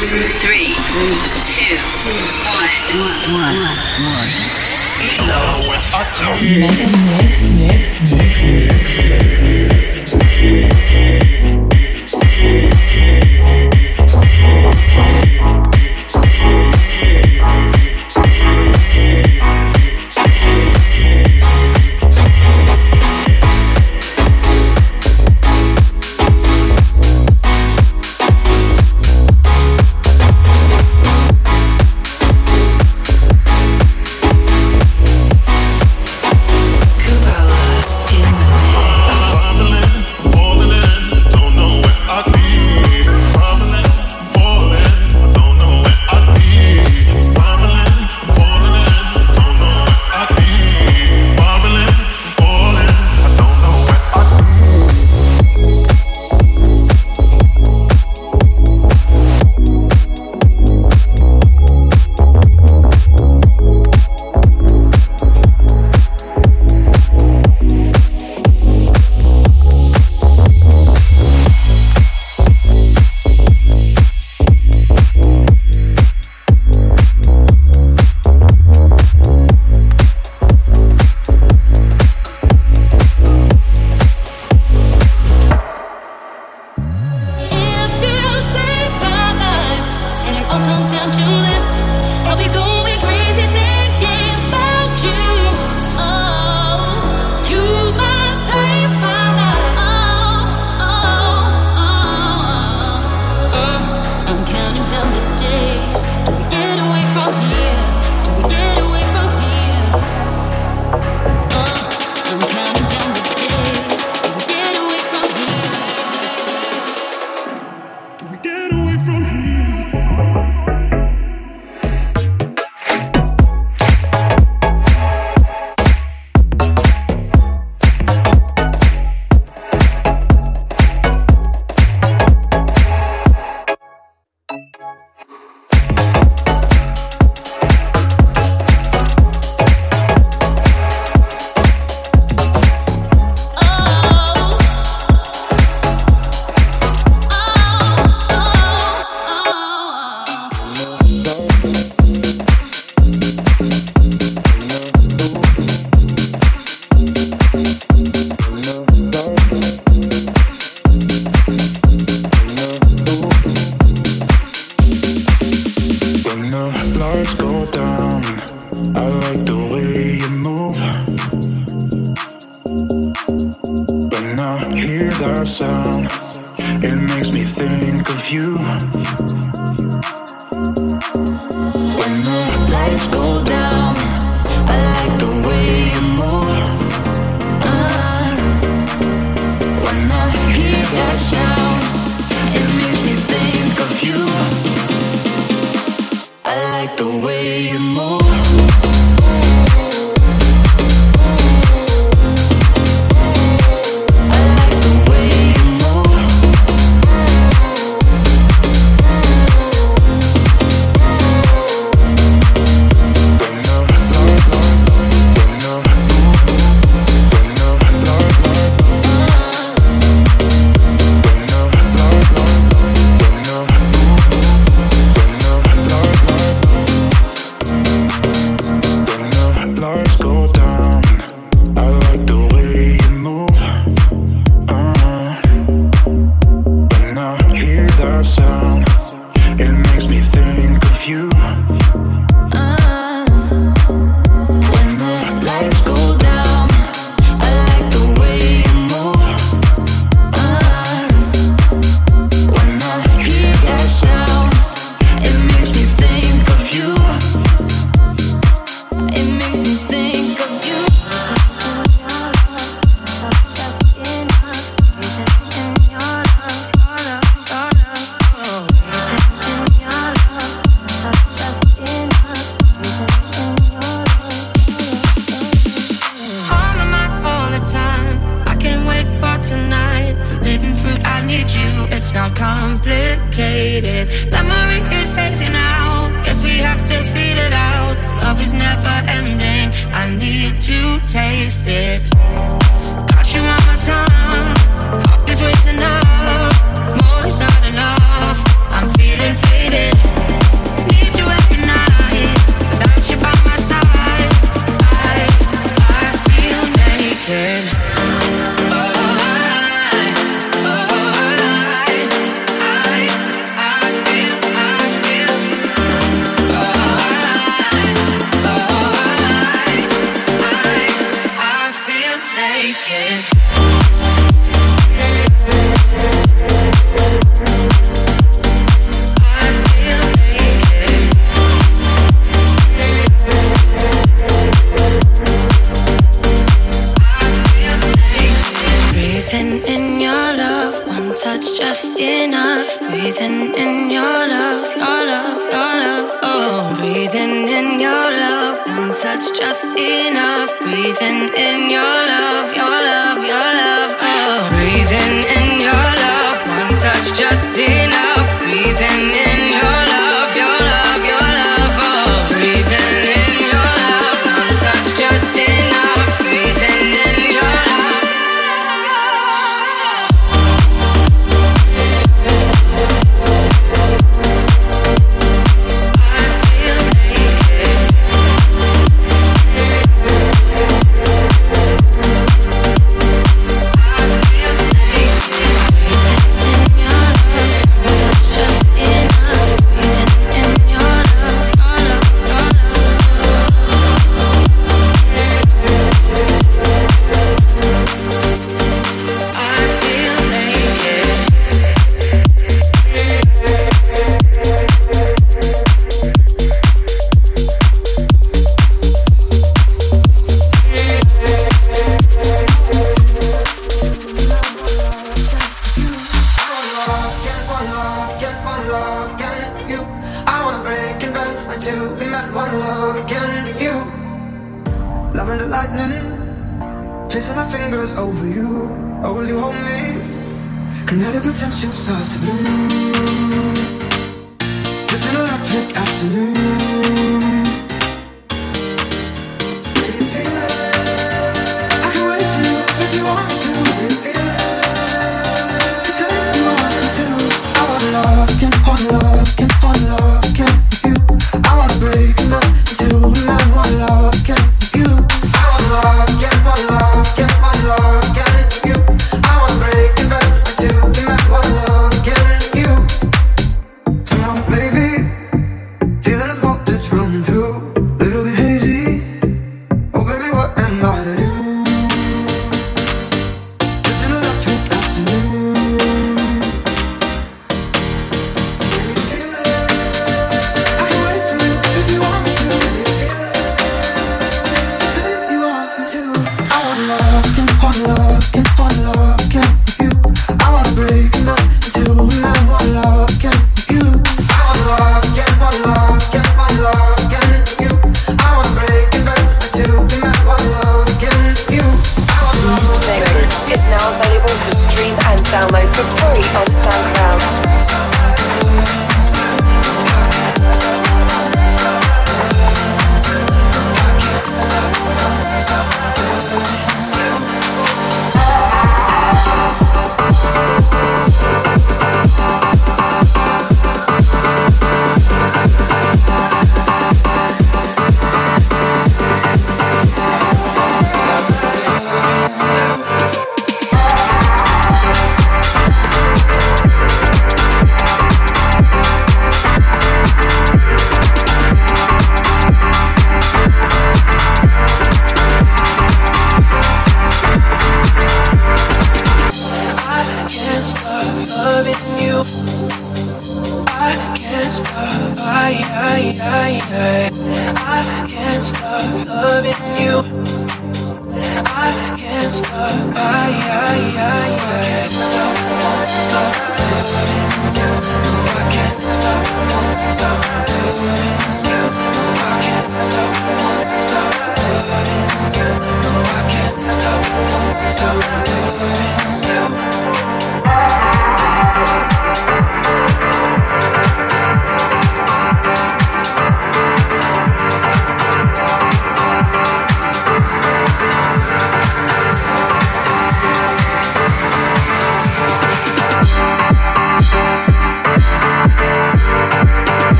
Three, two, one, one. Mega mix, mix, mix, taste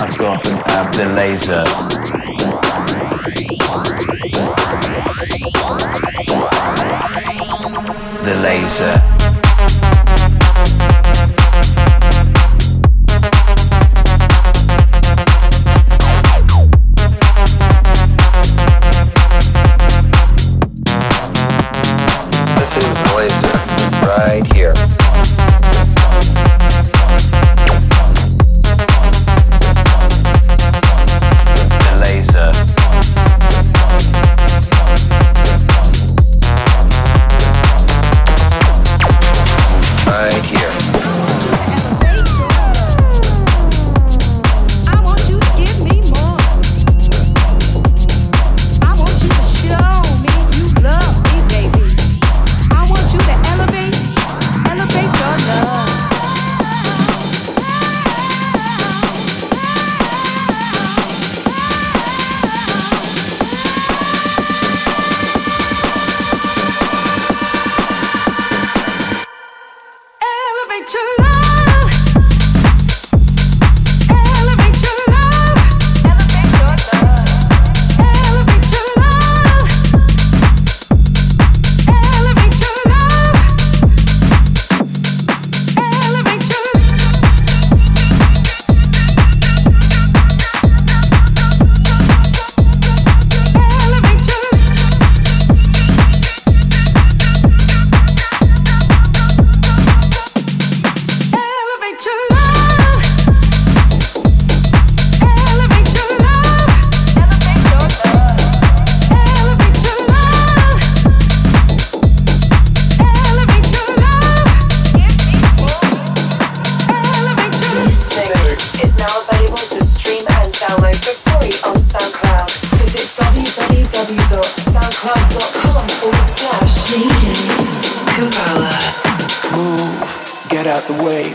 I've got an Abner laser. The laser.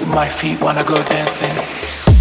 my feet wanna go dancing.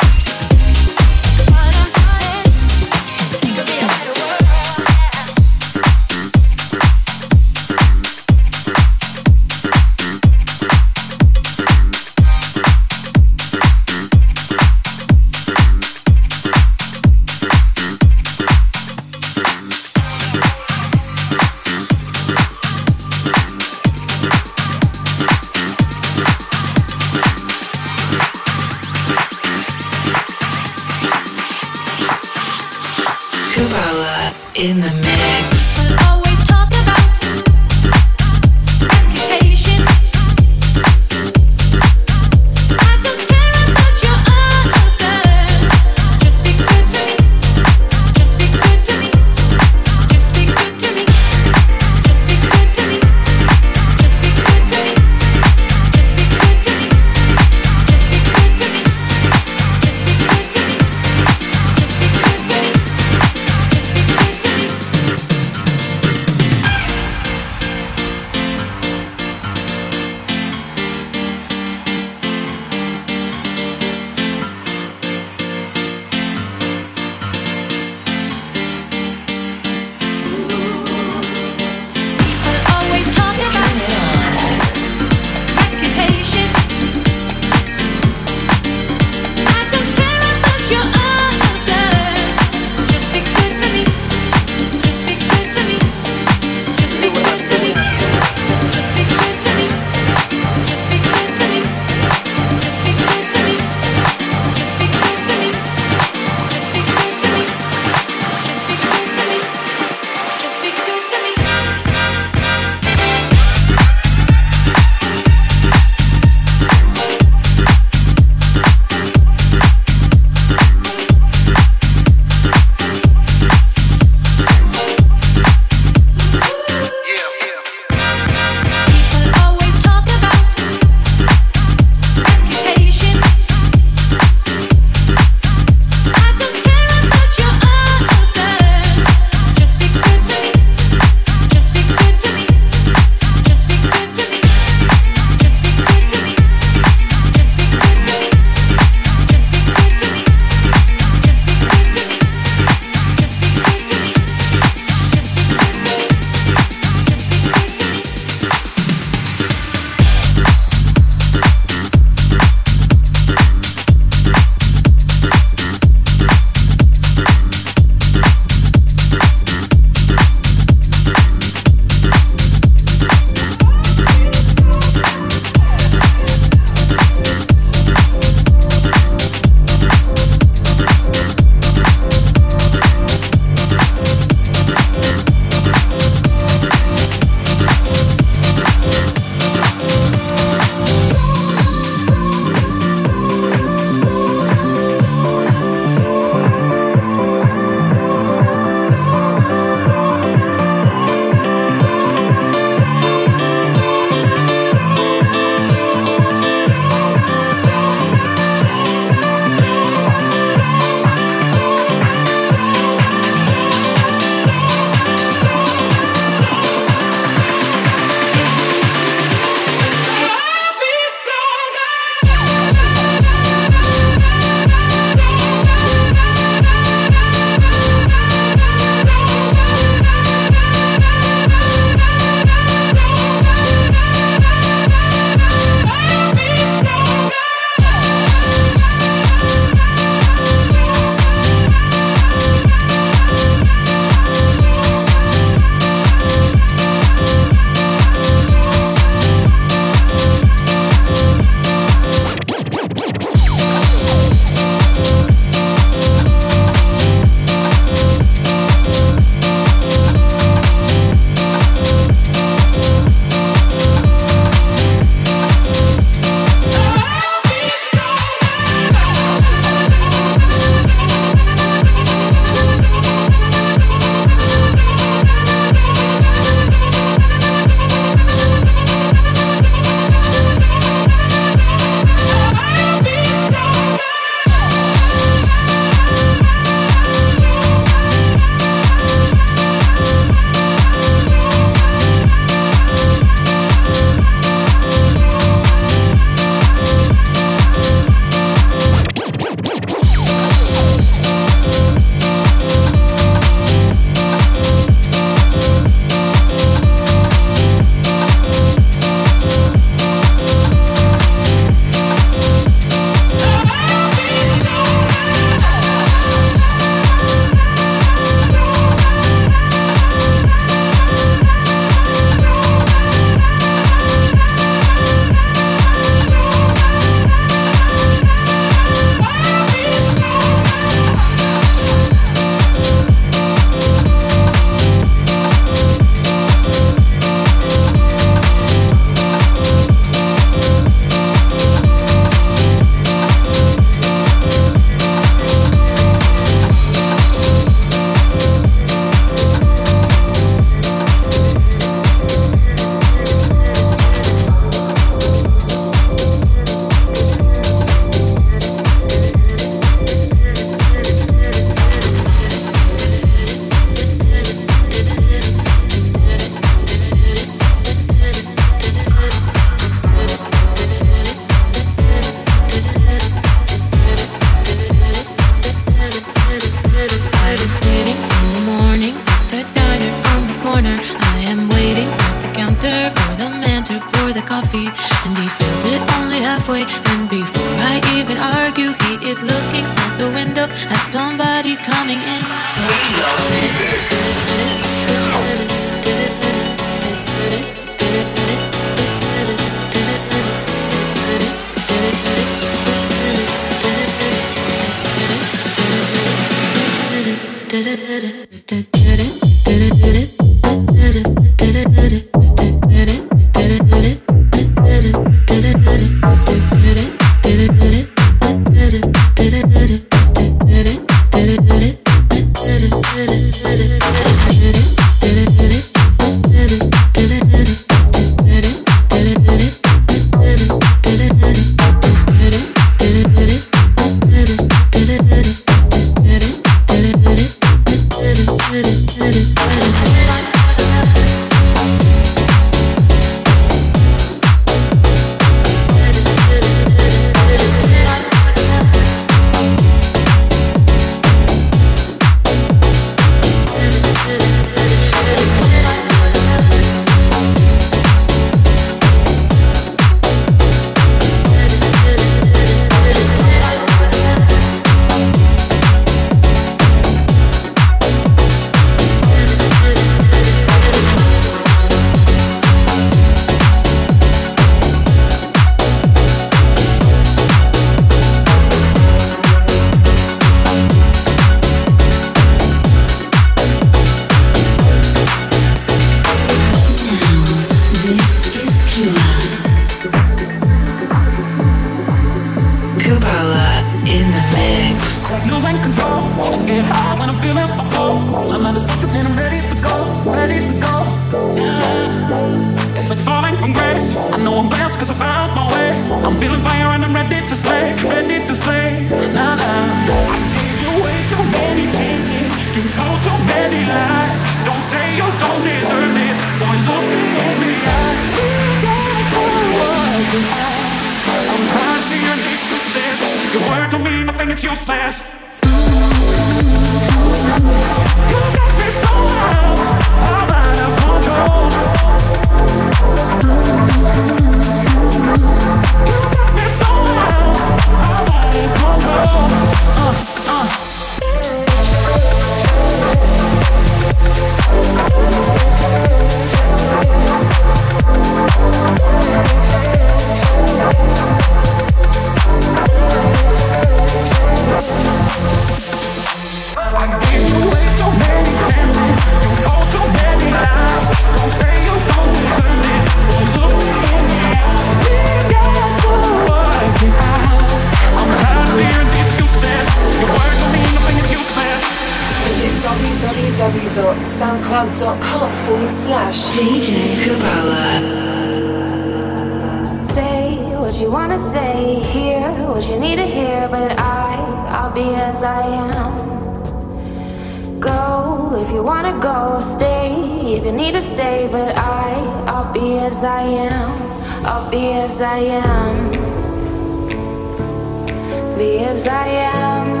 as I am.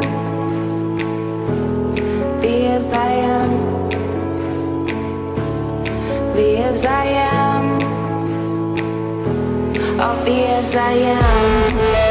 Be as I am. Be as I am. I'll be as I am.